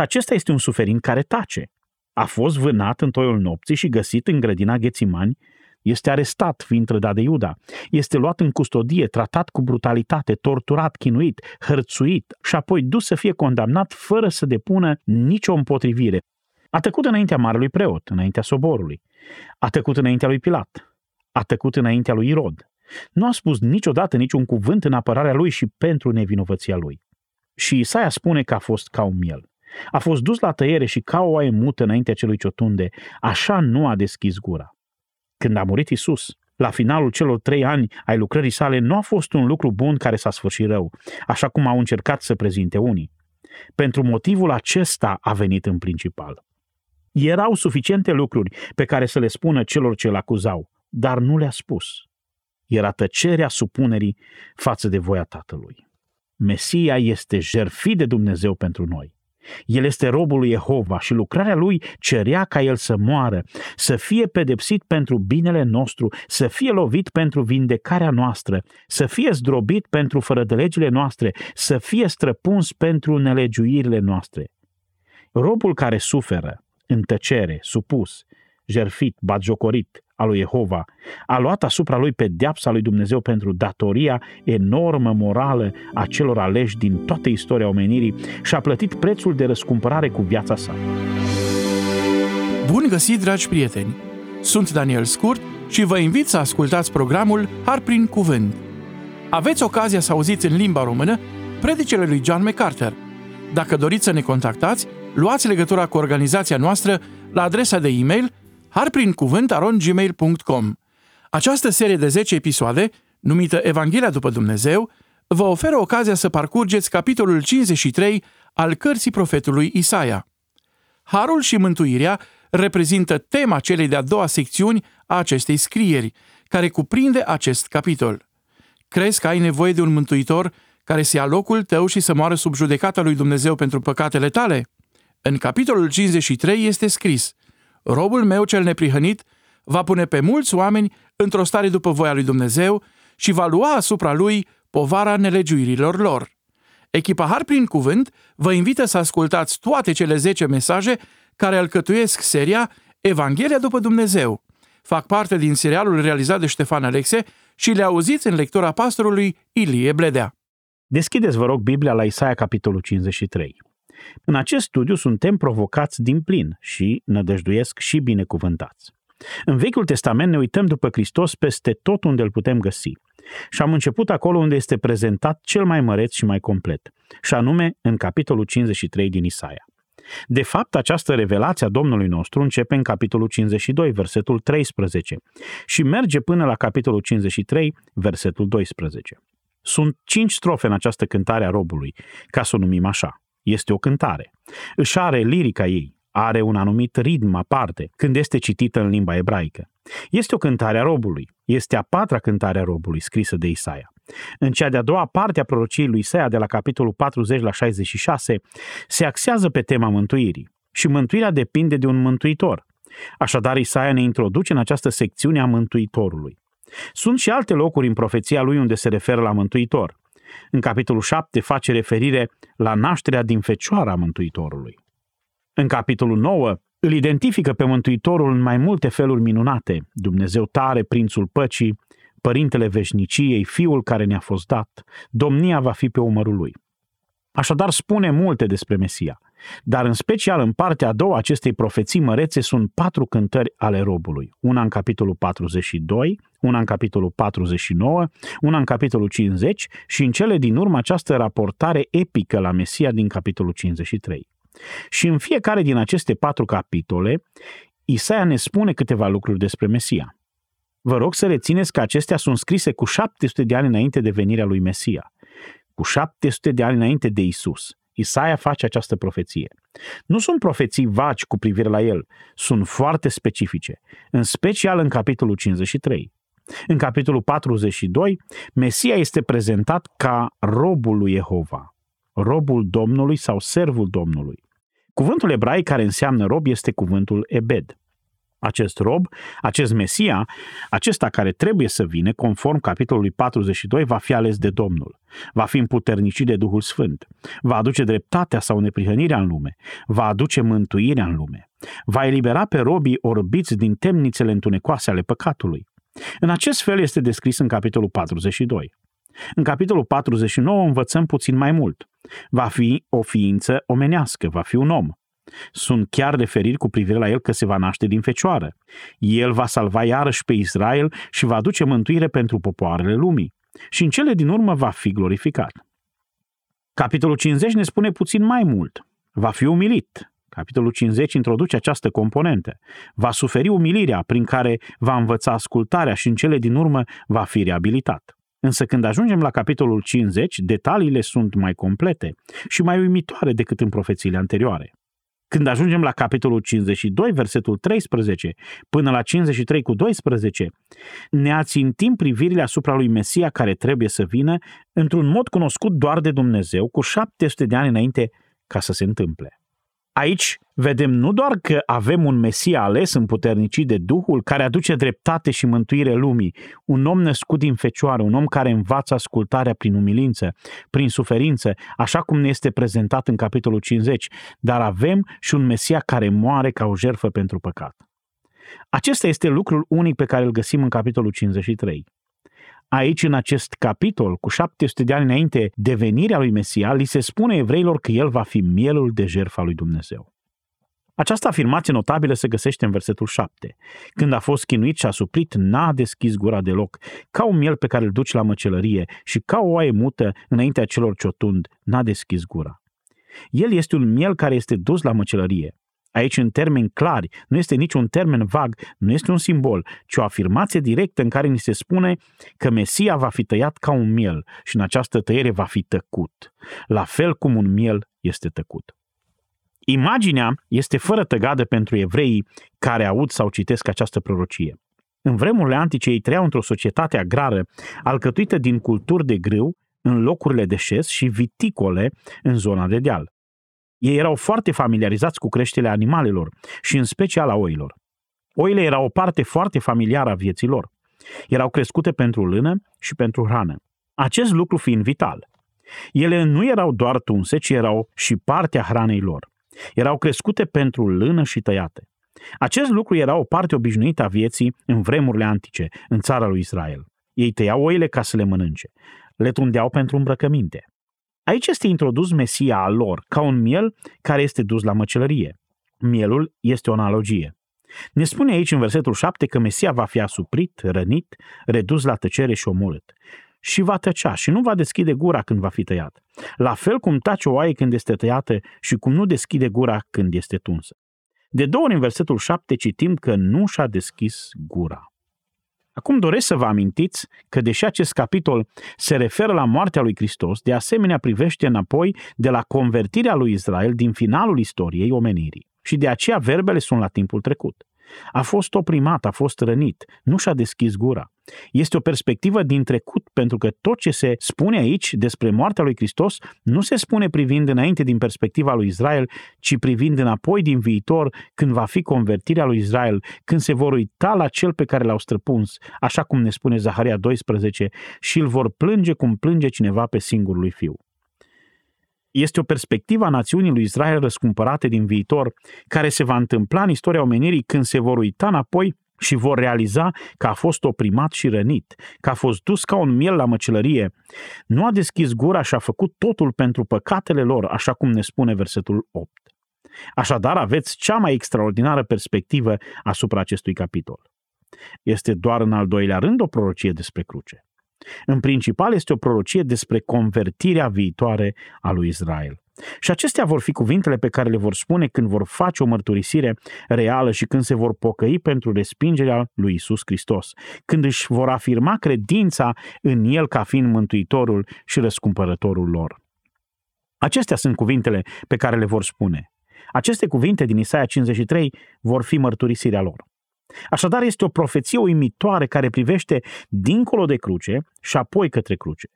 Acesta este un suferind care tace. A fost vânat în toiul nopții și găsit în grădina Ghețimani, este arestat, fiind trădat de Iuda. Este luat în custodie, tratat cu brutalitate, torturat, chinuit, hărțuit și apoi dus să fie condamnat fără să depună nicio împotrivire. A tăcut înaintea marelui preot, înaintea soborului. A tăcut înaintea lui Pilat. A tăcut înaintea lui Irod. Nu a spus niciodată niciun cuvânt în apărarea lui și pentru nevinovăția lui. Și Isaia spune că a fost ca un miel. A fost dus la tăiere și ca o oaie mută înaintea celui ce o tunde, așa nu a deschis gura. Când a murit Isus, la finalul celor trei ani ai lucrării sale, nu a fost un lucru bun care s-a sfârșit rău, așa cum au încercat să prezinte unii. Pentru motivul acesta a venit în principal. Erau suficiente lucruri pe care să le spună celor ce îl acuzau, dar nu le-a spus. Era tăcerea supunerii față de voia Tatălui. Mesia este jertfit de Dumnezeu pentru noi. El este robul lui Jehova și lucrarea lui cerea ca el să moară, să fie pedepsit pentru binele nostru, să fie lovit pentru vindecarea noastră, să fie zdrobit pentru fără de legile noastre, să fie străpuns pentru nelegiuirile noastre. Robul care suferă, în tăcere, supus, jerfit, batjocorit, al lui Jehova, a luat asupra lui pedeapsa lui Dumnezeu pentru datoria enormă morală a celor aleși din toată istoria omenirii și a plătit prețul de răscumpărare cu viața sa. Bun găsit, dragi prieteni! Sunt Daniel Scurt și vă invit să ascultați programul Har prin Cuvânt. Aveți ocazia să auziți în limba română predicele lui John MacArthur. Dacă doriți să ne contactați, luați legătura cu organizația noastră la adresa de e-mail harprincuvânt.gmail.com Această serie de 10 episoade, numită Evanghelia după Dumnezeu, vă oferă ocazia să parcurgeți capitolul 53 al cărții profetului Isaia. Harul și mântuirea reprezintă tema celei de-a doua secțiuni a acestei scrieri, care cuprinde acest capitol. Crezi că ai nevoie de un mântuitor care să ia locul tău și să moară sub judecata lui Dumnezeu pentru păcatele tale? În capitolul 53 este scris – robul meu cel neprihănit va pune pe mulți oameni într-o stare după voia lui Dumnezeu și va lua asupra lui povara nelegiuirilor lor. Echipa Har prin Cuvânt vă invită să ascultați toate cele 10 mesaje care alcătuiesc seria Evanghelia după Dumnezeu. Fac parte din serialul realizat de Ștefan Alexe și le auziți în lectura pastorului Ilie Bledea. Deschideți, vă rog, Biblia la Isaia, capitolul 53. În acest studiu suntem provocați din plin și nădăjduiesc și binecuvântați. În Vechiul Testament ne uităm după Hristos peste tot unde îl putem găsi. Și am început acolo unde este prezentat cel mai măreț și mai complet, și anume în capitolul 53 din Isaia. De fapt, această revelație a Domnului nostru începe în capitolul 52, versetul 13, și merge până la capitolul 53, versetul 12. Sunt cinci strofe în această cântare a robului, ca să o numim așa. Este o cântare. Își are lirica ei, are un anumit ritm aparte când este citită în limba ebraică. Este o cântare a robului. Este a patra cântare a robului scrisă de Isaia. În cea de-a doua parte a prorociei lui Isaia, de la capitolul 40 la 66, se axează pe tema mântuirii. Și mântuirea depinde de un mântuitor. Așadar, Isaia ne introduce în această secțiune a mântuitorului. Sunt și alte locuri în profeția lui unde se referă la mântuitor. În capitolul 7 face referire la nașterea din fecioara Mântuitorului. În capitolul 9 îl identifică pe Mântuitorul în mai multe feluri minunate, Dumnezeu tare, Prințul Păcii, Părintele Veșniciei, Fiul care ne-a fost dat, domnia va fi pe umărul lui. Așadar spune multe despre Mesia – dar în special în partea a doua acestei profeții mărețe sunt patru cântări ale robului. Una în capitolul 42, una în capitolul 49, una în capitolul 50 și în cele din urmă această raportare epică la Mesia din capitolul 53. Și în fiecare din aceste patru capitole, Isaia ne spune câteva lucruri despre Mesia. Vă rog să rețineți că acestea sunt scrise cu 700 de ani înainte de venirea lui Mesia, cu 700 de ani înainte de Isus. Isaia face această profeție. Nu sunt profeții vagi cu privire la el, sunt foarte specifice, în special în capitolul 53. În capitolul 42, Mesia este prezentat ca robul lui Jehova, robul Domnului sau servul Domnului. Cuvântul ebraic care înseamnă rob este cuvântul ebed. Acest rob, acest Mesia, acesta care trebuie să vină, conform capitolului 42, va fi ales de Domnul. Va fi împuternicit de Duhul Sfânt. Va aduce dreptatea sau neprihănirea în lume. Va aduce mântuirea în lume. Va elibera pe robii orbiți din temnițele întunecoase ale păcatului. În acest fel este descris în capitolul 42. În capitolul 49 învățăm puțin mai mult. Va fi o ființă omenească, va fi un om. Sunt chiar referiri cu privire la el că se va naște din fecioară. El va salva iarăși pe Israel și va aduce mântuire pentru popoarele lumii. Și în cele din urmă va fi glorificat. Capitolul 50 ne spune puțin mai mult. Va fi umilit. Capitolul 50 introduce această componentă. Va suferi umilirea prin care va învăța ascultarea și în cele din urmă va fi reabilitat. Însă când ajungem la capitolul 50, detaliile sunt mai complete și mai uimitoare decât în profețiile anterioare. Când ajungem la capitolul 52, versetul 13, până la 53 cu 12, ne ațintim privirile asupra lui Mesia care trebuie să vină într-un mod cunoscut doar de Dumnezeu, cu 700 de ani înainte ca să se întâmple. Aici vedem nu doar că avem un Mesia ales împuternicit de Duhul care aduce dreptate și mântuire lumii, un om născut din fecioară, un om care învață ascultarea prin umilință, prin suferință, așa cum ne este prezentat în capitolul 50, dar avem și un Mesia care moare ca o jertfă pentru păcat. Acesta este lucrul unic pe care îl găsim în capitolul 53. Aici, în acest capitol, cu 700 de ani înainte de venirea lui Mesia, li se spune evreilor că el va fi mielul de jertfa lui Dumnezeu. Această afirmație notabilă se găsește în versetul 7. Când a fost chinuit și a suprit, n-a deschis gura deloc, ca un miel pe care îl duci la măcelărie și ca o oaie mută înaintea celor ciotund, n-a deschis gura. El este un miel care este dus la măcelărie. Aici, în termeni clari, nu este niciun termen vag, nu este un simbol, ci o afirmație directă în care ni se spune că Mesia va fi tăiat ca un miel și în această tăiere va fi tăcut, la fel cum un miel este tăcut. Imaginea este fără tăgadă pentru evreii care aud sau citesc această prorocie. În vremurile antice ei trăiau într-o societate agrară alcătuită din culturi de grâu în locurile de șes și viticole în zona de deal. Ei erau foarte familiarizați cu creșterea animalelor și în special a oilor. Oile erau o parte foarte familiară a vieții lor. Erau crescute pentru lână și pentru hrană. Acest lucru fiind vital. Ele nu erau doar tunse, ci erau și partea hranei lor. Erau crescute pentru lână și tăiate. Acest lucru era o parte obișnuită a vieții în vremurile antice, în țara lui Israel. Ei tăiau oile ca să le mănânce. Le tundeau pentru îmbrăcăminte. Aici este introdus Mesia al lor, ca un miel care este dus la măcelărie. Mielul este o analogie. Ne spune aici în versetul 7 că Mesia va fi asuprit, rănit, redus la tăcere și omorât. Și va tăcea și nu va deschide gura când va fi tăiat. La fel cum tace o oaie când este tăiată și cum nu deschide gura când este tunsă. De două ori în versetul 7 citim că nu și-a deschis gura. Acum doresc să vă amintiți că deși acest capitol se referă la moartea lui Hristos, de asemenea privește înapoi de la convertirea lui Israel din finalul istoriei omenirii. Și de aceea verbele sunt la timpul trecut. A fost oprimat, a fost rănit, nu și-a deschis gura. Este o perspectivă din trecut, pentru că tot ce se spune aici despre moartea lui Hristos nu se spune privind înainte din perspectiva lui Israel, ci privind înapoi din viitor, când va fi convertirea lui Israel, când se vor uita la cel pe care l-au străpuns, așa cum ne spune Zaharia 12, și îl vor plânge cum plânge cineva pe singurul lui fiu. Este o perspectivă a națiunii lui Israel răscumpărate din viitor, care se va întâmpla în istoria omenirii când se vor uita înapoi și vor realiza că a fost oprimat și rănit, că a fost dus ca un miel la măcelărie. Nu a deschis gura și a făcut totul pentru păcatele lor, așa cum ne spune versetul 8. Așadar, aveți cea mai extraordinară perspectivă asupra acestui capitol. Este doar în al doilea rând o prorocie despre cruce. În principal este o prorocie despre convertirea viitoare a lui Israel. Și acestea vor fi cuvintele pe care le vor spune când vor face o mărturisire reală și când se vor pocăi pentru respingerea lui Isus Hristos, când își vor afirma credința în El ca fiind mântuitorul și răscumpărătorul lor. Acestea sunt cuvintele pe care le vor spune. Aceste cuvinte din Isaia 53 vor fi mărturisirea lor. Așadar, este o profeție uimitoare care privește dincolo de cruce și apoi către cruce.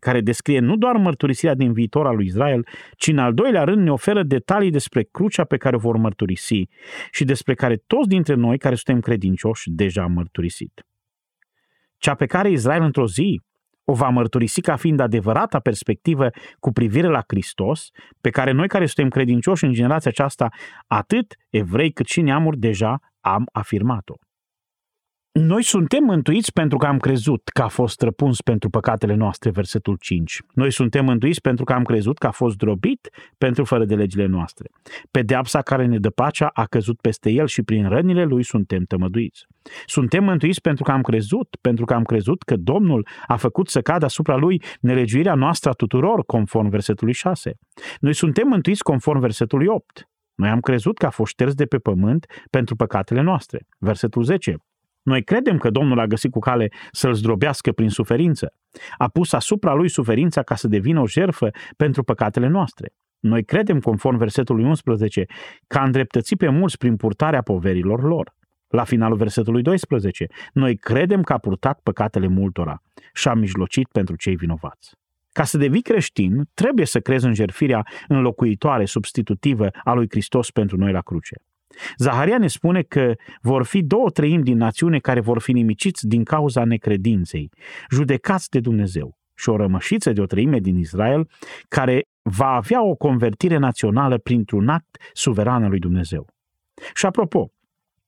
Care descrie nu doar mărturisirea din viitor al lui Israel, ci în al doilea rând ne oferă detalii despre crucea pe care o vor mărturisi și despre care toți dintre noi care suntem credincioși deja am mărturisit. Cea pe care Israel într-o zi o va mărturisi ca fiind adevărata perspectivă cu privire la Hristos, pe care noi care suntem credincioși în generația aceasta, atât evrei cât și neamuri, deja am afirmat-o. Noi suntem mântuiți pentru că am crezut că a fost răpuns pentru păcatele noastre, versetul 5. Noi suntem mântuiți pentru că am crezut că a fost drobit pentru fără de legile noastre. Pedeapsa care ne dă pacea a căzut peste el și prin rănile lui suntem tămăduiți. Suntem mântuiți pentru că am crezut, pentru că am crezut că Domnul a făcut să cadă asupra lui nelegiuirea noastră a tuturor, conform versetului 6. Noi suntem mântuiți conform versetului 8. Noi am crezut că a fost șters de pe pământ pentru păcatele noastre. Versetul 10. Noi credem că Domnul a găsit cu cale să-l zdrobească prin suferință. A pus asupra lui suferința ca să devină o jerfă pentru păcatele noastre. Noi credem, conform versetului 11, că a îndreptățit pe mulți prin purtarea poverilor lor. La finalul versetului 12, noi credem că a purtat păcatele multora și a mijlocit pentru cei vinovați. Ca să devii creștin, trebuie să crezi în jerfirea înlocuitoare, substitutivă a lui Hristos pentru noi la cruce. Zaharia ne spune că vor fi două treimi din națiune care vor fi nimiciți din cauza necredinței, judecați de Dumnezeu și o rămășiță de o treime din Israel care va avea o convertire națională printr-un act suveran al lui Dumnezeu. Și apropo,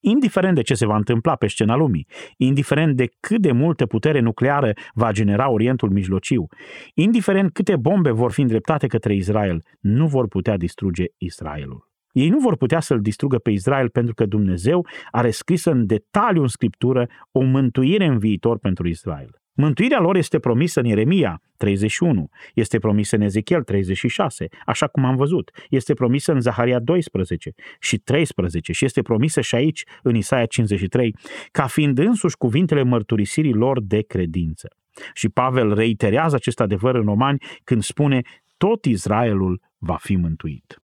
indiferent de ce se va întâmpla pe scena lumii, indiferent de cât de multă putere nucleară va genera Orientul Mijlociu, indiferent câte bombe vor fi îndreptate către Israel, nu vor putea distruge Israelul. Ei nu vor putea să-l distrugă pe Israel pentru că Dumnezeu are scris în detaliu în Scriptură o mântuire în viitor pentru Israel. Mântuirea lor este promisă în Ieremia 31, este promisă în Ezechiel 36, așa cum am văzut, este promisă în Zaharia 12 și 13 și este promisă și aici în Isaia 53, ca fiind însuși cuvintele mărturisirii lor de credință. Și Pavel reiterează acest adevăr în Romani când spune tot Israelul va fi mântuit.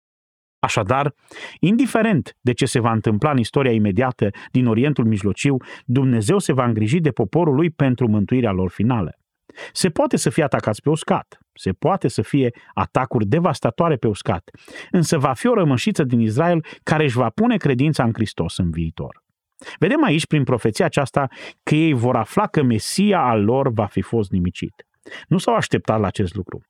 Așadar, indiferent de ce se va întâmpla în istoria imediată din Orientul Mijlociu, Dumnezeu se va îngriji de poporul lui pentru mântuirea lor finală. Se poate să fie atacați pe uscat, se poate să fie atacuri devastatoare pe uscat, însă va fi o rămășiță din Israel care își va pune credința în Hristos în viitor. Vedem aici prin profeția aceasta că ei vor afla că Mesia al lor va fi fost nimicit. Nu s-au așteptat la acest lucru.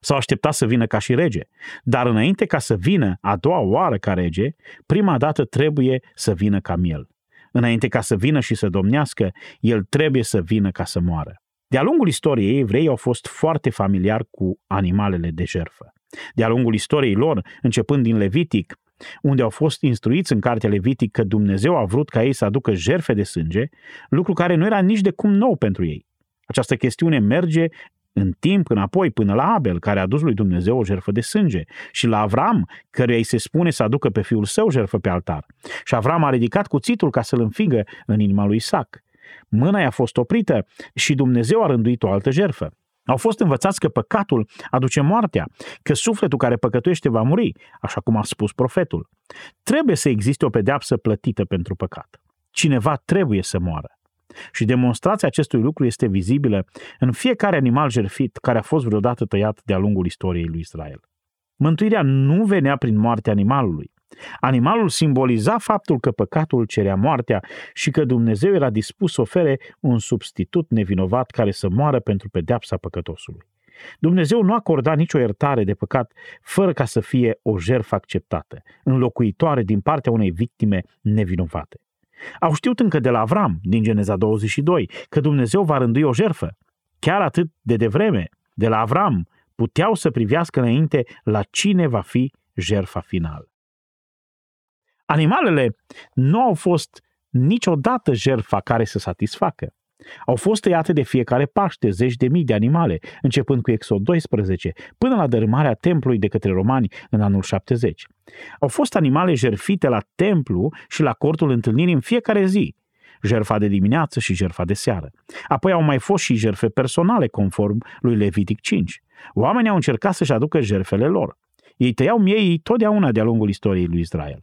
S-au așteptat să vină ca și rege, dar înainte ca să vină a doua oară ca rege, prima dată trebuie să vină ca miel. Înainte ca să vină și să domnească, el trebuie să vină ca să moară. De-a lungul istoriei, evrei au fost foarte familiari cu animalele de jerfă. De-a lungul istoriei lor, începând din Levitic, unde au fost instruiți în cartea Levitic că Dumnezeu a vrut ca ei să aducă jerfe de sânge, lucru care nu era nici de cum nou pentru ei. Această chestiune merge în timp înapoi până la Abel, care a dus lui Dumnezeu o jertfă de sânge, și la Avram, căruia îi se spune să aducă pe fiul său jertfă pe altar. Și Avram a ridicat cuțitul ca să-l înfigă în inima lui Isaac. Mâna i-a fost oprită și Dumnezeu a rânduit o altă jertfă. Au fost învățați că păcatul aduce moartea, că sufletul care păcătuiește va muri, așa cum a spus profetul. Trebuie să existe o pedeapsă plătită pentru păcat. Cineva trebuie să moară. Și demonstrația acestui lucru este vizibilă în fiecare animal jerfit care a fost vreodată tăiat de-a lungul istoriei lui Israel. Mântuirea nu venea prin moartea animalului. Animalul simboliza faptul că păcatul cerea moartea și că Dumnezeu era dispus să ofere un substitut nevinovat care să moară pentru pedeapsa păcătosului. Dumnezeu nu acorda nicio iertare de păcat fără ca să fie o jertfă acceptată, înlocuitoare din partea unei victime nevinovate. Au știut încă de la Avram, din Geneza 22, că Dumnezeu va rândui o jerfă. Chiar atât de devreme, de la Avram, puteau să privească înainte la cine va fi jerfa finală. Animalele nu au fost niciodată jerfa care să satisfacă. Au fost tăiate de fiecare Paște zeci de mii de animale, începând cu Exod 12, până la dărâmarea templului de către romani în anul 70. Au fost animale jerfite la templu și la cortul întâlnirii în fiecare zi, jerfa de dimineață și jerfa de seară. Apoi au mai fost și jerfe personale, conform lui Levitic 5. Oamenii au încercat să-și aducă jerfele lor. Ei tăiau miei totdeauna de-a lungul istoriei lui Israel.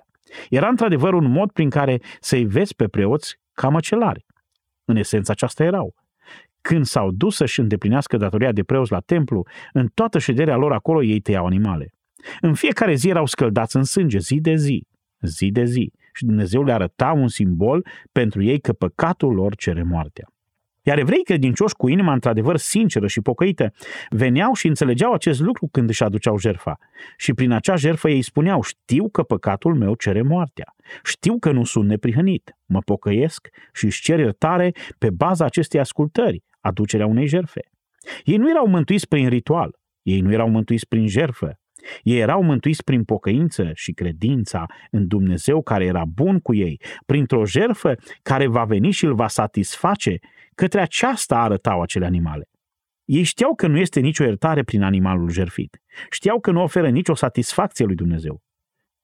Era într-adevăr un mod prin care să-i vezi pe preoți ca măcelari. În esență aceasta erau. când s-au dus să-și îndeplinească datoria de preoți la templu, în toată șederea lor acolo ei tăiau animale. În fiecare zi erau scăldați în sânge, zi de zi, zi de zi. Și Dumnezeu le arăta un simbol pentru ei că păcatul lor cere moartea. Iar evrei credincioși cu inima într-adevăr sinceră și pocăită veneau și înțelegeau acest lucru când își aduceau jerfa. Și prin acea jerfă ei spuneau, știu că păcatul meu cere moartea. Știu că nu sunt neprihănit. Mă pocăiesc și își cer iertare pe baza acestei ascultări, aducerea unei jerfe. Ei nu erau mântuiți prin ritual. Ei nu erau mântuiți prin jerfă. Ei erau mântuiți prin pocăință și credința în Dumnezeu care era bun cu ei, printr-o jerfă care va veni și îl va satisface Către aceasta arătau acele animale. Ei știau că nu este nicio iertare prin animalul jerfit. Știau că nu oferă nicio satisfacție lui Dumnezeu.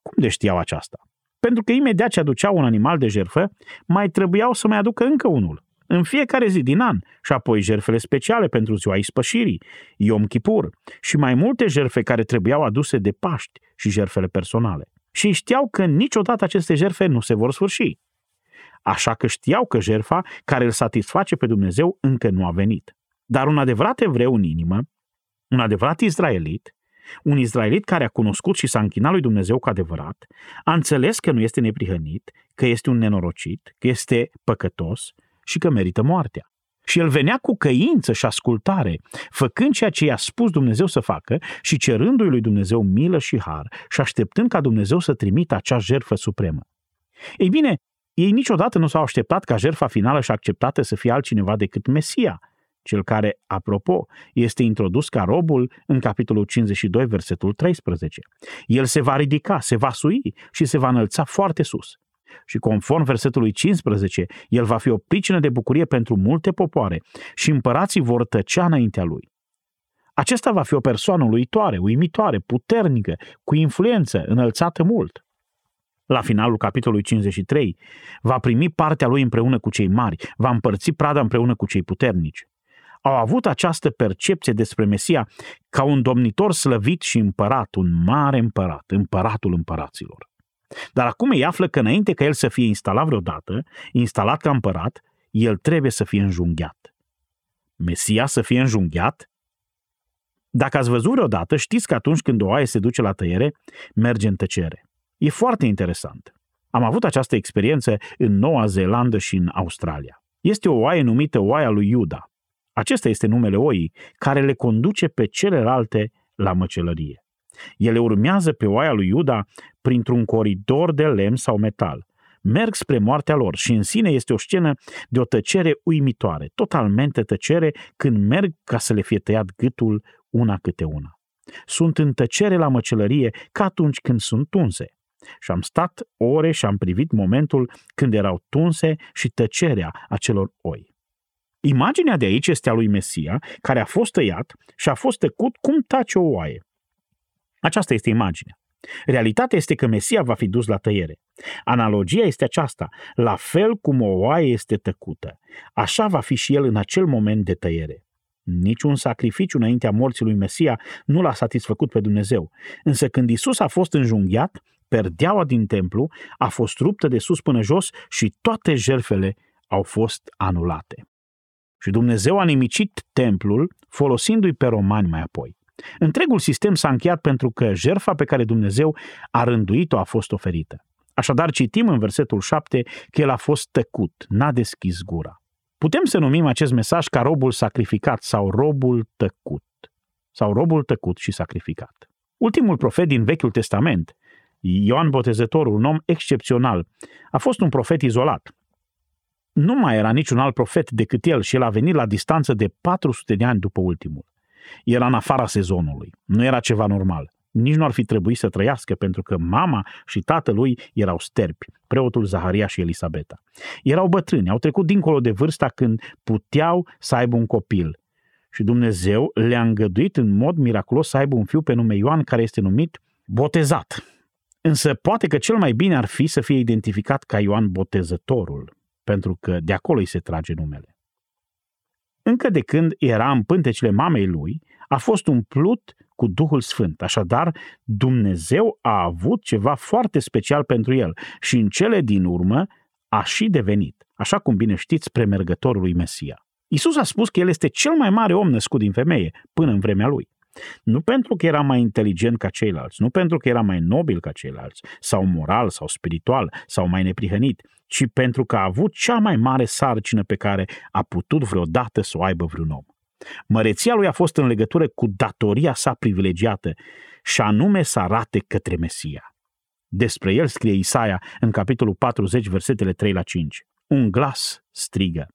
Cum de știau aceasta? Pentru că imediat ce aduceau un animal de jerfă, mai trebuiau să mai aducă încă unul. În fiecare zi din an și apoi jerfele speciale pentru ziua ispășirii, Iom Kippur și mai multe jerfe care trebuiau aduse de Paști și jerfele personale. Și știau că niciodată aceste jerfe nu se vor sfârși așa că știau că jerfa care îl satisface pe Dumnezeu încă nu a venit. Dar un adevărat evreu în inimă, un adevărat izraelit, un izraelit care a cunoscut și s-a închinat lui Dumnezeu cu adevărat, a înțeles că nu este neprihănit, că este un nenorocit, că este păcătos și că merită moartea. Și el venea cu căință și ascultare, făcând ceea ce i-a spus Dumnezeu să facă și cerându-i lui Dumnezeu milă și har și așteptând ca Dumnezeu să trimită acea jertfă supremă. Ei bine, ei niciodată nu s-au așteptat ca jertfa finală și acceptată să fie altcineva decât Mesia, cel care, apropo, este introdus ca robul în capitolul 52, versetul 13. El se va ridica, se va sui și se va înălța foarte sus. Și conform versetului 15, el va fi o pricină de bucurie pentru multe popoare și împărații vor tăcea înaintea lui. Acesta va fi o persoană uluitoare, uimitoare, puternică, cu influență, înălțată mult la finalul capitolului 53, va primi partea lui împreună cu cei mari, va împărți prada împreună cu cei puternici. Au avut această percepție despre Mesia ca un domnitor slăvit și împărat, un mare împărat, împăratul împăraților. Dar acum ei află că înainte ca el să fie instalat vreodată, instalat ca împărat, el trebuie să fie înjunghiat. Mesia să fie înjunghiat? Dacă ați văzut vreodată, știți că atunci când o oaie se duce la tăiere, merge în tăcere. E foarte interesant. Am avut această experiență în Noua Zeelandă și în Australia. Este o oaie numită oaia lui Iuda. Acesta este numele oii care le conduce pe celelalte la măcelărie. Ele urmează pe oaia lui Iuda printr-un coridor de lemn sau metal. Merg spre moartea lor și în sine este o scenă de o tăcere uimitoare, totalmente tăcere când merg ca să le fie tăiat gâtul una câte una. Sunt în tăcere la măcelărie ca atunci când sunt tunse. Și am stat ore și am privit momentul când erau tunse și tăcerea acelor oi. Imaginea de aici este a lui Mesia, care a fost tăiat și a fost tăcut cum tace o oaie. Aceasta este imaginea. Realitatea este că Mesia va fi dus la tăiere. Analogia este aceasta. La fel cum o oaie este tăcută, așa va fi și el în acel moment de tăiere. Niciun sacrificiu înaintea morții lui Mesia nu l-a satisfăcut pe Dumnezeu. Însă când Isus a fost înjunghiat, perdeaua din templu a fost ruptă de sus până jos și toate jerfele au fost anulate. Și Dumnezeu a nimicit templul folosindu-i pe romani mai apoi. Întregul sistem s-a încheiat pentru că jerfa pe care Dumnezeu a rânduit-o a fost oferită. Așadar citim în versetul 7 că el a fost tăcut, n-a deschis gura. Putem să numim acest mesaj ca robul sacrificat sau robul tăcut. Sau robul tăcut și sacrificat. Ultimul profet din Vechiul Testament Ioan Botezătorul, un om excepțional, a fost un profet izolat. Nu mai era niciun alt profet decât el și el a venit la distanță de 400 de ani după ultimul. Era în afara sezonului, nu era ceva normal. Nici nu ar fi trebuit să trăiască pentru că mama și tatălui erau sterpi, preotul Zaharia și Elisabeta. Erau bătrâni, au trecut dincolo de vârsta când puteau să aibă un copil. Și Dumnezeu le-a îngăduit în mod miraculos să aibă un fiu pe nume Ioan care este numit botezat. Însă poate că cel mai bine ar fi să fie identificat ca Ioan Botezătorul, pentru că de acolo îi se trage numele. Încă de când era în pântecele mamei lui, a fost umplut cu Duhul Sfânt. Așadar, Dumnezeu a avut ceva foarte special pentru el și în cele din urmă a și devenit, așa cum bine știți, premergătorul lui Mesia. Isus a spus că el este cel mai mare om născut din femeie până în vremea lui. Nu pentru că era mai inteligent ca ceilalți, nu pentru că era mai nobil ca ceilalți, sau moral, sau spiritual, sau mai neprihănit, ci pentru că a avut cea mai mare sarcină pe care a putut vreodată să o aibă vreun om. Măreția lui a fost în legătură cu datoria sa privilegiată și anume să arate către Mesia. Despre el scrie Isaia în capitolul 40, versetele 3 la 5. Un glas strigă.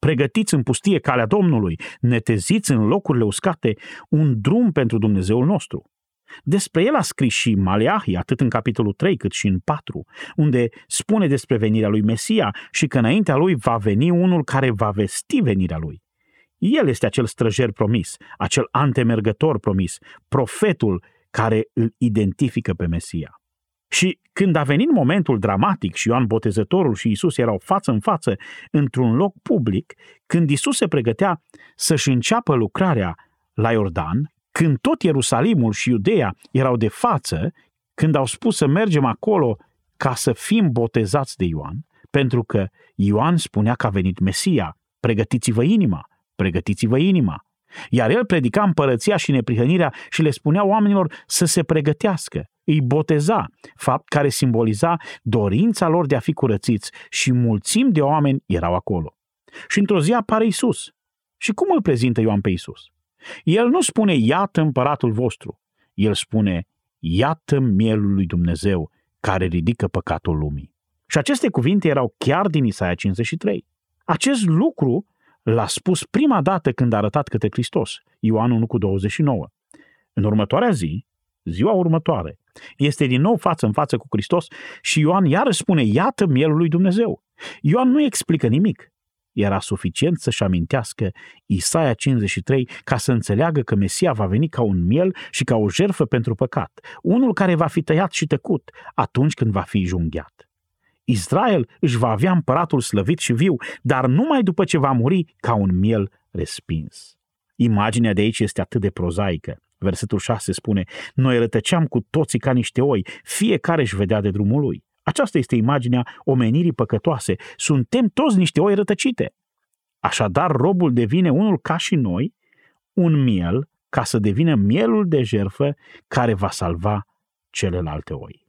Pregătiți în pustie calea Domnului, neteziți în locurile uscate un drum pentru Dumnezeul nostru. Despre el a scris și Maleahi, atât în capitolul 3 cât și în 4, unde spune despre venirea lui Mesia și că înaintea lui va veni unul care va vesti venirea lui. El este acel străjer promis, acel antemergător promis, profetul care îl identifică pe Mesia. Și când a venit momentul dramatic și Ioan Botezătorul și Isus erau față în față într-un loc public, când Isus se pregătea să-și înceapă lucrarea la Iordan, când tot Ierusalimul și Iudeea erau de față, când au spus să mergem acolo ca să fim botezați de Ioan, pentru că Ioan spunea că a venit Mesia, pregătiți-vă inima, pregătiți-vă inima. Iar el predica împărăția și neprihănirea și le spunea oamenilor să se pregătească. Îi boteza, fapt care simboliza dorința lor de a fi curățiți și mulțimi de oameni erau acolo. Și într-o zi apare Isus. Și cum îl prezintă Ioan pe Isus? El nu spune, iată împăratul vostru. El spune, iată mielul lui Dumnezeu care ridică păcatul lumii. Și aceste cuvinte erau chiar din Isaia 53. Acest lucru l-a spus prima dată când a arătat către Hristos, Ioan 1 cu 29. În următoarea zi, ziua următoare, este din nou față în față cu Hristos și Ioan iarăși spune, iată mielul lui Dumnezeu. Ioan nu explică nimic. Era suficient să-și amintească Isaia 53 ca să înțeleagă că Mesia va veni ca un miel și ca o jerfă pentru păcat, unul care va fi tăiat și tăcut atunci când va fi junghiat. Israel își va avea împăratul slăvit și viu, dar numai după ce va muri ca un miel respins. Imaginea de aici este atât de prozaică. Versetul 6 spune, noi rătăceam cu toții ca niște oi, fiecare își vedea de drumul lui. Aceasta este imaginea omenirii păcătoase. Suntem toți niște oi rătăcite. Așadar, robul devine unul ca și noi, un miel, ca să devină mielul de jerfă care va salva celelalte oi.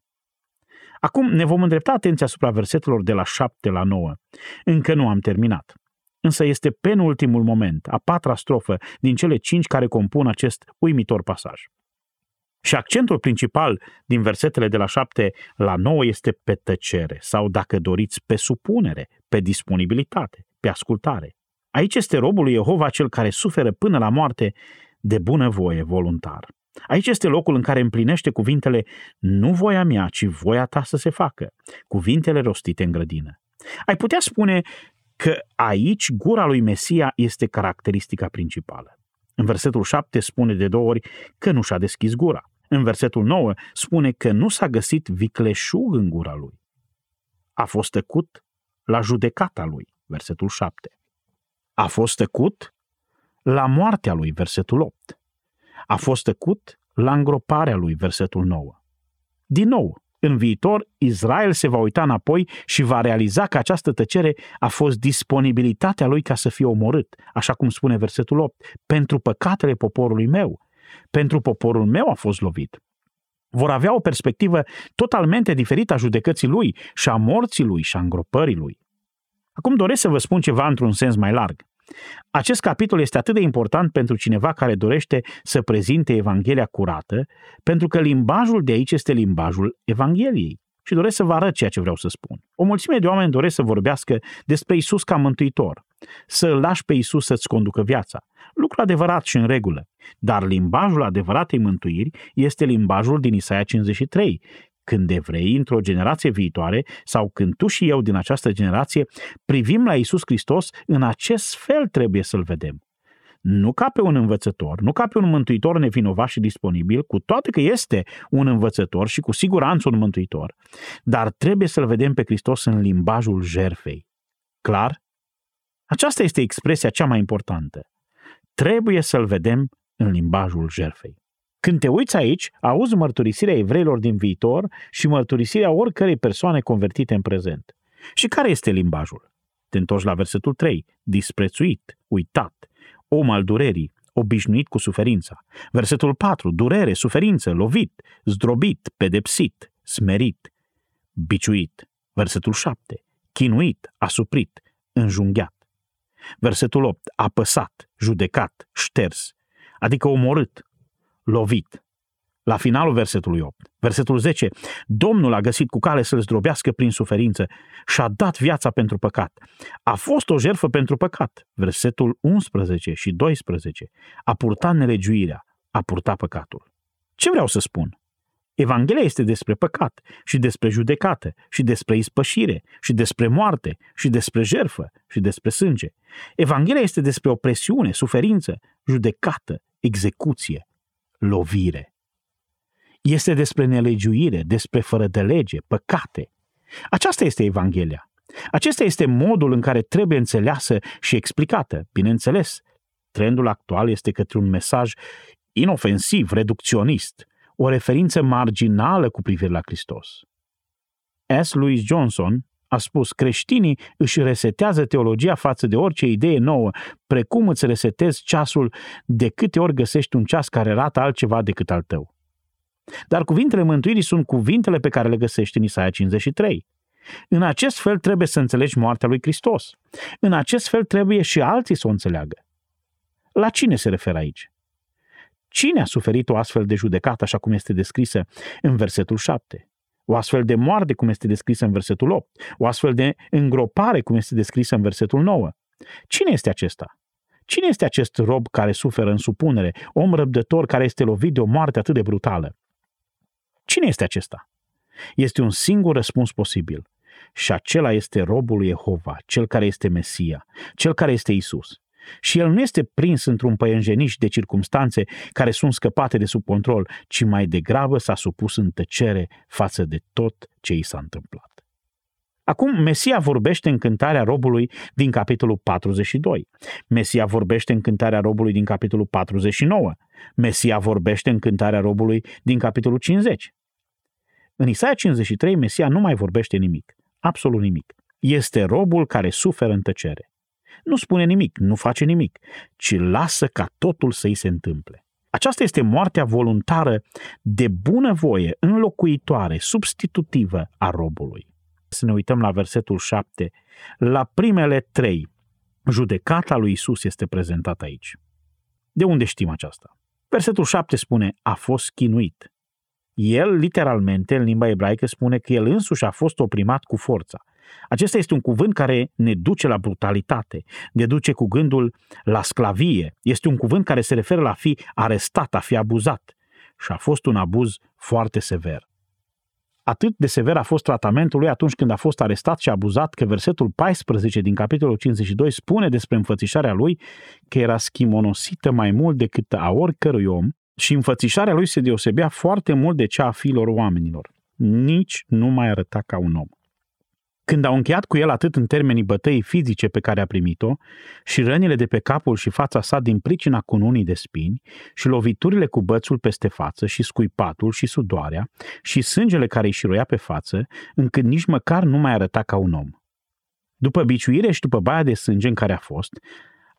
Acum ne vom îndrepta atenția asupra versetelor de la 7 la 9. Încă nu am terminat. Însă este penultimul moment, a patra strofă din cele cinci care compun acest uimitor pasaj. Și accentul principal din versetele de la 7 la 9 este pe tăcere sau, dacă doriți, pe supunere, pe disponibilitate, pe ascultare. Aici este robul lui Jehova cel care suferă până la moarte de bunăvoie voluntar. Aici este locul în care împlinește cuvintele nu voia mea, ci voia ta să se facă, cuvintele rostite în grădină. Ai putea spune că aici gura lui Mesia este caracteristica principală. În versetul 7 spune de două ori că nu și-a deschis gura. În versetul 9 spune că nu s-a găsit vicleșug în gura lui. A fost tăcut la judecata lui, versetul 7. A fost tăcut la moartea lui, versetul 8 a fost tăcut la îngroparea lui, versetul 9. Din nou, în viitor, Israel se va uita înapoi și va realiza că această tăcere a fost disponibilitatea lui ca să fie omorât, așa cum spune versetul 8, pentru păcatele poporului meu. Pentru poporul meu a fost lovit. Vor avea o perspectivă totalmente diferită a judecății lui și a morții lui și a îngropării lui. Acum doresc să vă spun ceva într-un sens mai larg. Acest capitol este atât de important pentru cineva care dorește să prezinte Evanghelia curată, pentru că limbajul de aici este limbajul Evangheliei. Și doresc să vă arăt ceea ce vreau să spun. O mulțime de oameni doresc să vorbească despre Isus ca mântuitor, să îl lași pe Isus să-ți conducă viața. Lucru adevărat și în regulă. Dar limbajul adevăratei mântuiri este limbajul din Isaia 53, când evrei, într-o generație viitoare, sau când tu și eu din această generație, privim la Isus Hristos, în acest fel trebuie să-L vedem. Nu ca pe un învățător, nu ca pe un mântuitor nevinovat și disponibil, cu toate că este un învățător și cu siguranță un mântuitor, dar trebuie să-L vedem pe Hristos în limbajul jerfei. Clar? Aceasta este expresia cea mai importantă. Trebuie să-L vedem în limbajul jerfei. Când te uiți aici, auzi mărturisirea evreilor din viitor și mărturisirea oricărei persoane convertite în prezent. Și care este limbajul? Te întorci la versetul 3. Disprețuit, uitat, om al durerii, obișnuit cu suferința. Versetul 4. Durere, suferință, lovit, zdrobit, pedepsit, smerit, biciuit. Versetul 7. Chinuit, asuprit, înjunghiat. Versetul 8. Apăsat, judecat, șters, adică omorât, lovit. La finalul versetului 8, versetul 10, Domnul a găsit cu cale să-l zdrobească prin suferință și a dat viața pentru păcat. A fost o jertfă pentru păcat. Versetul 11 și 12, a purtat nelegiuirea, a purtat păcatul. Ce vreau să spun? Evanghelia este despre păcat și despre judecată și despre ispășire și despre moarte și despre jerfă și despre sânge. Evanghelia este despre opresiune, suferință, judecată, execuție, lovire. Este despre nelegiuire, despre fără de lege, păcate. Aceasta este Evanghelia. Acesta este modul în care trebuie înțeleasă și explicată. Bineînțeles, trendul actual este către un mesaj inofensiv, reducționist, o referință marginală cu privire la Hristos. S. Louis Johnson a spus, creștinii își resetează teologia față de orice idee nouă, precum îți resetezi ceasul de câte ori găsești un ceas care arată altceva decât al tău. Dar cuvintele mântuirii sunt cuvintele pe care le găsești în Isaia 53. În acest fel trebuie să înțelegi moartea lui Hristos. În acest fel trebuie și alții să o înțeleagă. La cine se referă aici? Cine a suferit o astfel de judecată, așa cum este descrisă în versetul 7? O astfel de moarte, cum este descrisă în versetul 8? O astfel de îngropare, cum este descrisă în versetul 9? Cine este acesta? Cine este acest rob care suferă în supunere, om răbdător care este lovit de o moarte atât de brutală? Cine este acesta? Este un singur răspuns posibil. Și acela este robul lui Jehova, cel care este Mesia, cel care este Isus. Și el nu este prins într-un păienjeniș de circumstanțe care sunt scăpate de sub control, ci mai degrabă s-a supus în tăcere față de tot ce i s-a întâmplat. Acum, Mesia vorbește în cântarea robului din capitolul 42. Mesia vorbește în cântarea robului din capitolul 49. Mesia vorbește în cântarea robului din capitolul 50. În Isaia 53, Mesia nu mai vorbește nimic, absolut nimic. Este robul care suferă în tăcere. Nu spune nimic, nu face nimic, ci lasă ca totul să-i se întâmple. Aceasta este moartea voluntară de bunăvoie, înlocuitoare, substitutivă a robului. Să ne uităm la versetul 7. La primele trei, judecata lui Isus este prezentată aici. De unde știm aceasta? Versetul 7 spune, a fost chinuit. El, literalmente, în limba ebraică, spune că el însuși a fost oprimat cu forța. Acesta este un cuvânt care ne duce la brutalitate, ne duce cu gândul la sclavie. Este un cuvânt care se referă la a fi arestat, a fi abuzat. Și a fost un abuz foarte sever. Atât de sever a fost tratamentul lui atunci când a fost arestat și abuzat că versetul 14 din capitolul 52 spune despre înfățișarea lui că era schimonosită mai mult decât a oricărui om și înfățișarea lui se deosebea foarte mult de cea a fiilor oamenilor. Nici nu mai arăta ca un om. Când au încheiat cu el atât în termenii bătăii fizice pe care a primit-o, și rănile de pe capul și fața sa din pricina cununii de spini, și loviturile cu bățul peste față, și scuipatul și sudoarea, și sângele care îi șiroia pe față, încât nici măcar nu mai arăta ca un om. După biciuire și după baia de sânge în care a fost,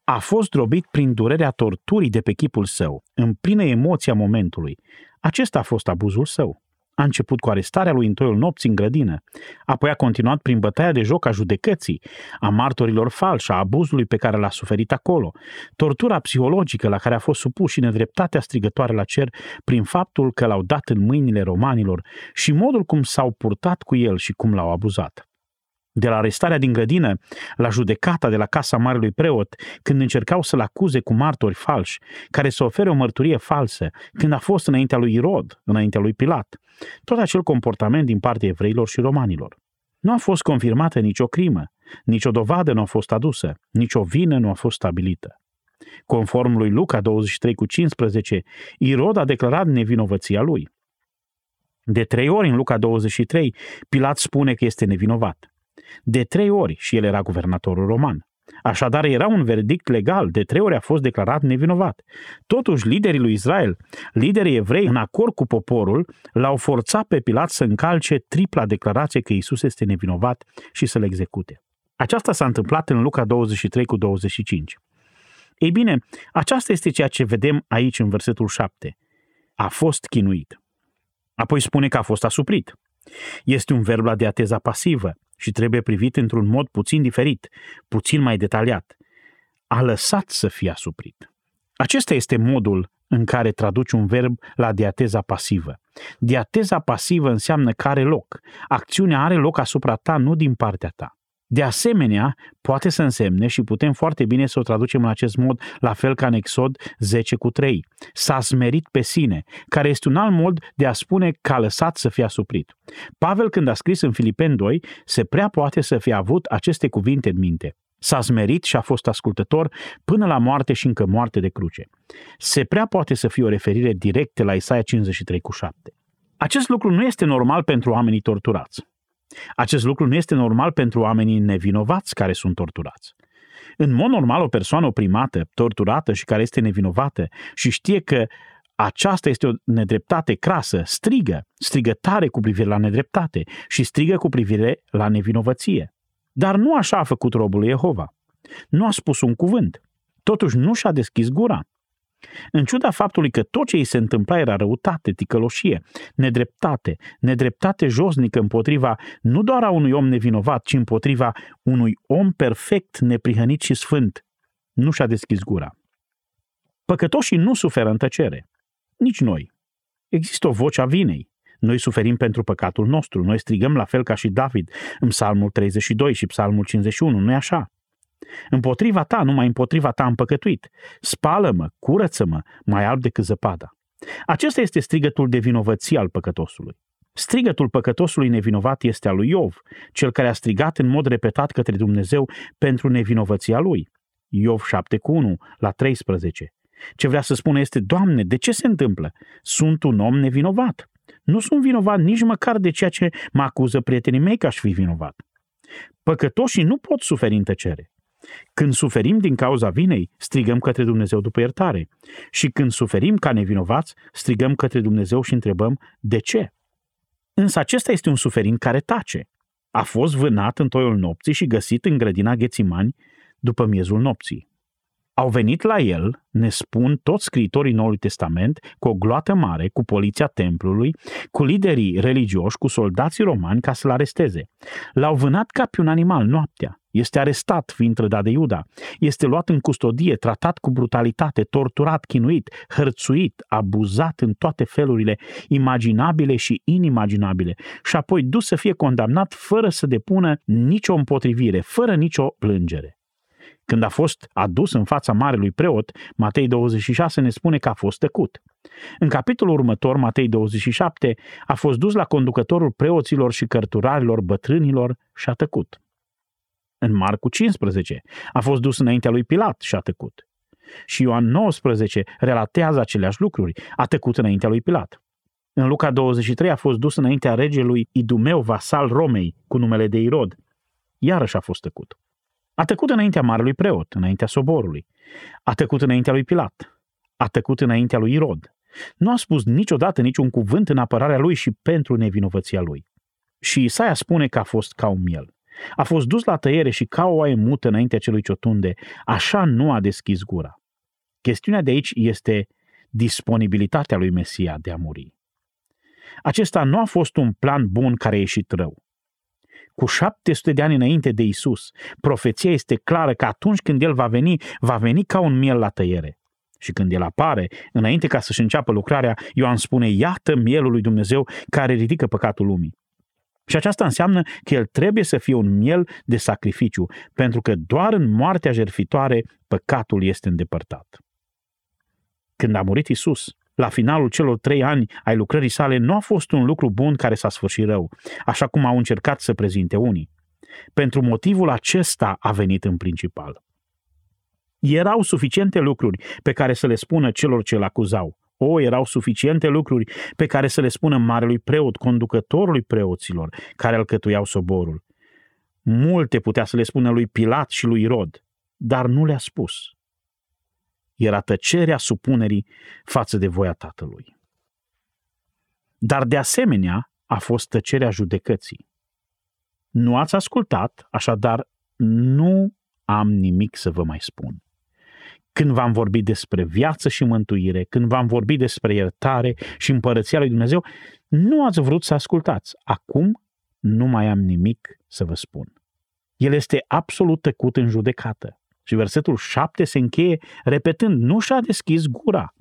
a fost drobit prin durerea torturii de pe chipul său, în plină emoția momentului. Acesta a fost abuzul său. A început cu arestarea lui în toiul nopții în grădină, apoi a continuat prin bătaia de joc a judecății, a martorilor falși, a abuzului pe care l-a suferit acolo, tortura psihologică la care a fost supus și nedreptatea strigătoare la cer prin faptul că l-au dat în mâinile romanilor și modul cum s-au purtat cu el și cum l-au abuzat de la arestarea din grădină la judecata de la casa marelui preot, când încercau să-l acuze cu martori falși, care să ofere o mărturie falsă, când a fost înaintea lui Irod, înaintea lui Pilat. Tot acel comportament din partea evreilor și romanilor. Nu a fost confirmată nicio crimă, nicio dovadă nu a fost adusă, nicio vină nu a fost stabilită. Conform lui Luca 23 cu 15, Irod a declarat nevinovăția lui. De trei ori în Luca 23, Pilat spune că este nevinovat. De trei ori și el era guvernatorul roman. Așadar, era un verdict legal, de trei ori a fost declarat nevinovat. Totuși, liderii lui Israel, liderii evrei, în acord cu poporul, l-au forțat pe Pilat să încalce tripla declarație că Isus este nevinovat și să-l execute. Aceasta s-a întâmplat în Luca 23 cu 25. Ei bine, aceasta este ceea ce vedem aici în versetul 7. A fost chinuit. Apoi spune că a fost asuprit. Este un verb la diateza pasivă și trebuie privit într-un mod puțin diferit, puțin mai detaliat. A lăsat să fie asuprit. Acesta este modul în care traduci un verb la diateza pasivă. Diateza pasivă înseamnă că are loc. Acțiunea are loc asupra ta, nu din partea ta. De asemenea, poate să însemne și putem foarte bine să o traducem în acest mod, la fel ca în Exod 10 cu 3. S-a smerit pe sine, care este un alt mod de a spune că a lăsat să fie asuprit. Pavel, când a scris în Filipen 2, se prea poate să fie avut aceste cuvinte în minte. S-a smerit și a fost ascultător până la moarte și încă moarte de cruce. Se prea poate să fie o referire directă la Isaia 53 cu 7. Acest lucru nu este normal pentru oamenii torturați. Acest lucru nu este normal pentru oamenii nevinovați care sunt torturați. În mod normal, o persoană oprimată, torturată și care este nevinovată și știe că aceasta este o nedreptate crasă, strigă, strigă tare cu privire la nedreptate și strigă cu privire la nevinovăție. Dar nu așa a făcut robul Jehova. Nu a spus un cuvânt. Totuși nu și-a deschis gura. În ciuda faptului că tot ce îi se întâmpla era răutate, ticăloșie, nedreptate, nedreptate josnică împotriva nu doar a unui om nevinovat, ci împotriva unui om perfect, neprihănit și sfânt, nu și-a deschis gura. Păcătoșii nu suferă în tăcere. Nici noi. Există o voce a vinei. Noi suferim pentru păcatul nostru, noi strigăm la fel ca și David în Psalmul 32 și Psalmul 51, nu-i așa? Împotriva ta, numai împotriva ta am păcătuit. Spală-mă, curăță-mă, mai alb decât zăpada. Acesta este strigătul de vinovăție al păcătosului. Strigătul păcătosului nevinovat este al lui Iov, cel care a strigat în mod repetat către Dumnezeu pentru nevinovăția lui. Iov 7 cu 1 la 13. Ce vrea să spună este, Doamne, de ce se întâmplă? Sunt un om nevinovat. Nu sunt vinovat nici măcar de ceea ce mă acuză prietenii mei că aș fi vinovat. Păcătoșii nu pot suferi în tăcere. Când suferim din cauza vinei, strigăm către Dumnezeu după iertare. Și când suferim ca nevinovați, strigăm către Dumnezeu și întrebăm de ce. Însă acesta este un suferin care tace. A fost vânat în toiul nopții și găsit în grădina Ghețimani după miezul nopții. Au venit la el, ne spun toți scriitorii Noului Testament, cu o gloată mare, cu poliția templului, cu liderii religioși, cu soldații romani ca să-l aresteze. L-au vânat ca pe un animal noaptea. Este arestat, fiind trădat de Iuda. Este luat în custodie, tratat cu brutalitate, torturat, chinuit, hărțuit, abuzat în toate felurile imaginabile și inimaginabile și apoi dus să fie condamnat fără să depună nicio împotrivire, fără nicio plângere. Când a fost adus în fața marelui preot, Matei 26 ne spune că a fost tăcut. În capitolul următor, Matei 27, a fost dus la conducătorul preoților și cărturarilor bătrânilor și a tăcut. În Marcu 15 a fost dus înaintea lui Pilat și a tăcut. Și Ioan 19 relatează aceleași lucruri, a tăcut înaintea lui Pilat. În Luca 23 a fost dus înaintea regelui Idumeu, vasal Romei, cu numele de Irod. Iarăși a fost tăcut. A tăcut înaintea marelui preot, înaintea soborului. A tăcut înaintea lui Pilat. A tăcut înaintea lui Irod. Nu a spus niciodată niciun cuvânt în apărarea lui și pentru nevinovăția lui. Și Isaia spune că a fost ca un miel. A fost dus la tăiere și ca o oaie mută înaintea celui ciotunde, așa nu a deschis gura. Chestiunea de aici este disponibilitatea lui Mesia de a muri. Acesta nu a fost un plan bun care a ieșit rău. Cu 700 de ani înainte de Isus, profeția este clară că atunci când El va veni, va veni ca un miel la tăiere. Și când el apare, înainte ca să-și înceapă lucrarea, Ioan spune, iată mielul lui Dumnezeu care ridică păcatul lumii. Și aceasta înseamnă că el trebuie să fie un miel de sacrificiu, pentru că doar în moartea jertfitoare păcatul este îndepărtat. Când a murit Isus, la finalul celor trei ani ai lucrării sale, nu a fost un lucru bun care s-a sfârșit rău, așa cum au încercat să prezinte unii. Pentru motivul acesta a venit în principal. Erau suficiente lucruri pe care să le spună celor ce l acuzau. O, erau suficiente lucruri pe care să le spună marelui preot, conducătorului preoților, care alcătuiau soborul. Multe putea să le spună lui Pilat și lui Rod, dar nu le-a spus. Era tăcerea supunerii față de voia tatălui. Dar de asemenea a fost tăcerea judecății. Nu ați ascultat, așadar nu am nimic să vă mai spun. Când v-am vorbit despre viață și mântuire, când v-am vorbit despre iertare și împărăția lui Dumnezeu, nu ați vrut să ascultați. Acum nu mai am nimic să vă spun. El este absolut tăcut în judecată. Și versetul 7 se încheie repetând, nu și-a deschis gura.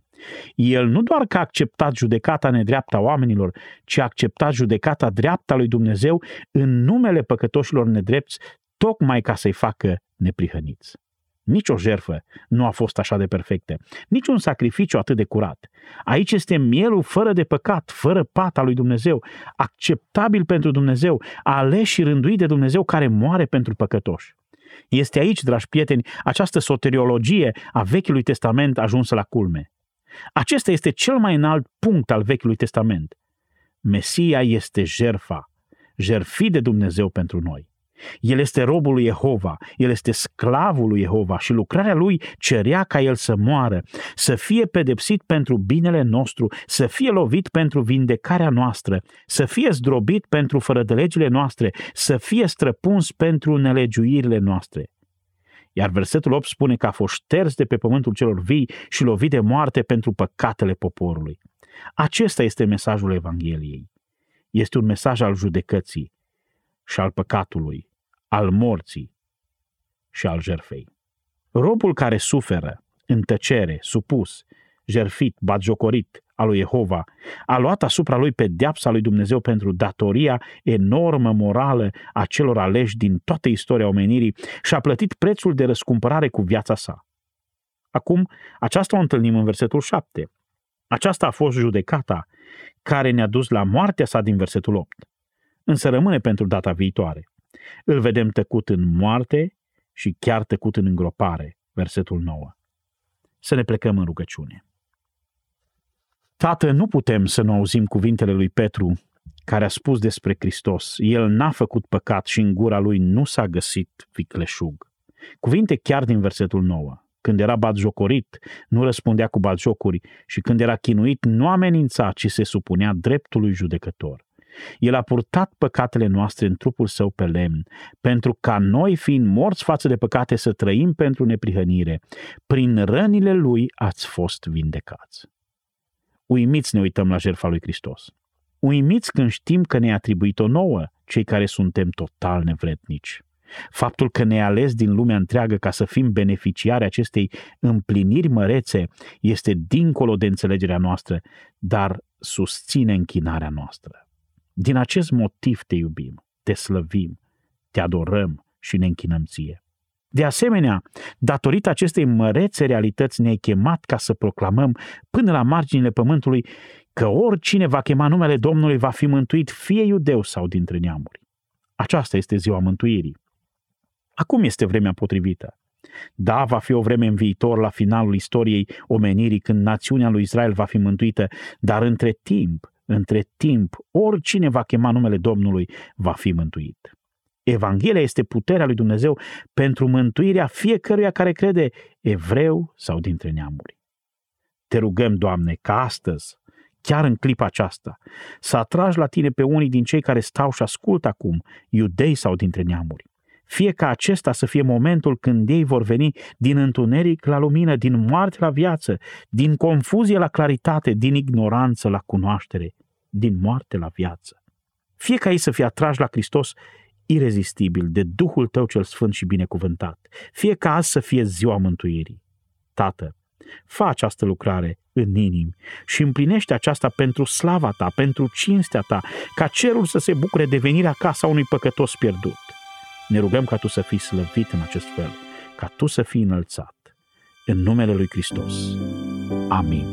El nu doar că a acceptat judecata nedreapta oamenilor, ci a acceptat judecata dreapta lui Dumnezeu în numele păcătoșilor nedrepți, tocmai ca să-i facă neprihăniți. Nici o jerfă nu a fost așa de perfectă, nici un sacrificiu atât de curat. Aici este mielul fără de păcat, fără pata lui Dumnezeu, acceptabil pentru Dumnezeu, ales și rânduit de Dumnezeu care moare pentru păcătoși. Este aici, dragi prieteni, această soteriologie a Vechiului Testament ajunsă la culme. Acesta este cel mai înalt punct al Vechiului Testament. Mesia este jerfa, jerfit de Dumnezeu pentru noi. El este robul lui Jehova, el este sclavul lui Jehova și lucrarea lui cerea ca el să moară, să fie pedepsit pentru binele nostru, să fie lovit pentru vindecarea noastră, să fie zdrobit pentru fără de legile noastre, să fie străpuns pentru nelegiuirile noastre. Iar versetul 8 spune că a fost șters de pe pământul celor vii și lovit de moarte pentru păcatele poporului. Acesta este mesajul Evangheliei. Este un mesaj al judecății și al păcatului, al morții și al jerfei. Robul care suferă, în tăcere, supus, jerfit, batjocorit al lui Jehova, a luat asupra lui pedeapsa lui Dumnezeu pentru datoria enormă morală a celor aleși din toată istoria omenirii și a plătit prețul de răscumpărare cu viața sa. Acum, aceasta o întâlnim în versetul 7. Aceasta a fost judecata care ne-a dus la moartea sa din versetul 8. Însă rămâne pentru data viitoare. Îl vedem tăcut în moarte și chiar tăcut în îngropare, versetul 9. Să ne plecăm în rugăciune. Tată, nu putem să nu auzim cuvintele lui Petru, care a spus despre Hristos. El n-a făcut păcat și în gura lui nu s-a găsit vicleșug. Cuvinte chiar din versetul 9. Când era batjocorit, nu răspundea cu batjocuri și când era chinuit, nu amenința, ci se supunea dreptului judecător. El a purtat păcatele noastre în trupul său pe lemn, pentru ca noi, fiind morți față de păcate, să trăim pentru neprihănire. Prin rănile lui ați fost vindecați. Uimiți ne uităm la jertfa lui Hristos. Uimiți când știm că ne-a atribuit-o nouă, cei care suntem total nevrednici. Faptul că ne-a ales din lumea întreagă ca să fim beneficiari acestei împliniri mărețe este dincolo de înțelegerea noastră, dar susține închinarea noastră. Din acest motiv te iubim, te slăvim, te adorăm și ne închinăm ție. De asemenea, datorită acestei mărețe realități ne-ai chemat ca să proclamăm până la marginile pământului că oricine va chema numele Domnului va fi mântuit, fie iudeu sau dintre neamuri. Aceasta este ziua mântuirii. Acum este vremea potrivită. Da, va fi o vreme în viitor, la finalul istoriei omenirii, când națiunea lui Israel va fi mântuită, dar între timp între timp, oricine va chema numele Domnului va fi mântuit. Evanghelia este puterea lui Dumnezeu pentru mântuirea fiecăruia care crede, evreu sau dintre neamuri. Te rugăm, Doamne, ca astăzi, chiar în clipa aceasta, să atragi la tine pe unii din cei care stau și ascultă acum, iudei sau dintre neamuri. Fie ca acesta să fie momentul când ei vor veni din întuneric la lumină, din moarte la viață, din confuzie la claritate, din ignoranță la cunoaștere, din moarte la viață. Fie ca ei să fie atrași la Hristos irezistibil de Duhul Tău cel Sfânt și binecuvântat. Fie ca azi să fie ziua mântuirii. Tată, fă această lucrare în inimi și împlinește aceasta pentru slava Ta, pentru cinstea Ta, ca cerul să se bucure de venirea casa unui păcătos pierdut. Ne rugăm ca Tu să fii slăvit în acest fel, ca Tu să fii înălțat. În numele Lui Hristos. Amin.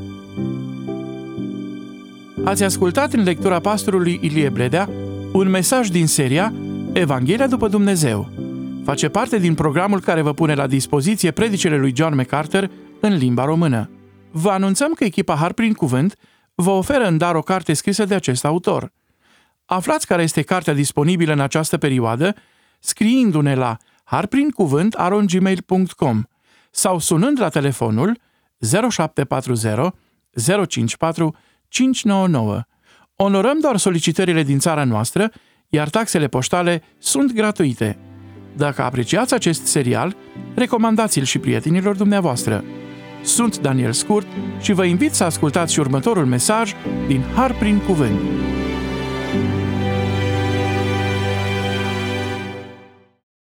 Ați ascultat în lectura pastorului Ilie Bledea un mesaj din seria Evanghelia după Dumnezeu. Face parte din programul care vă pune la dispoziție predicele lui John MacArthur în limba română. Vă anunțăm că echipa Har prin Cuvânt vă oferă în dar o carte scrisă de acest autor. Aflați care este cartea disponibilă în această perioadă scriindu-ne la harprincuvânt.gmail.com sau sunând la telefonul 0740 054 599. Onorăm doar solicitările din țara noastră, iar taxele poștale sunt gratuite. Dacă apreciați acest serial, recomandați-l și prietenilor dumneavoastră. Sunt Daniel Scurt și vă invit să ascultați și următorul mesaj din Har prin Cuvânt.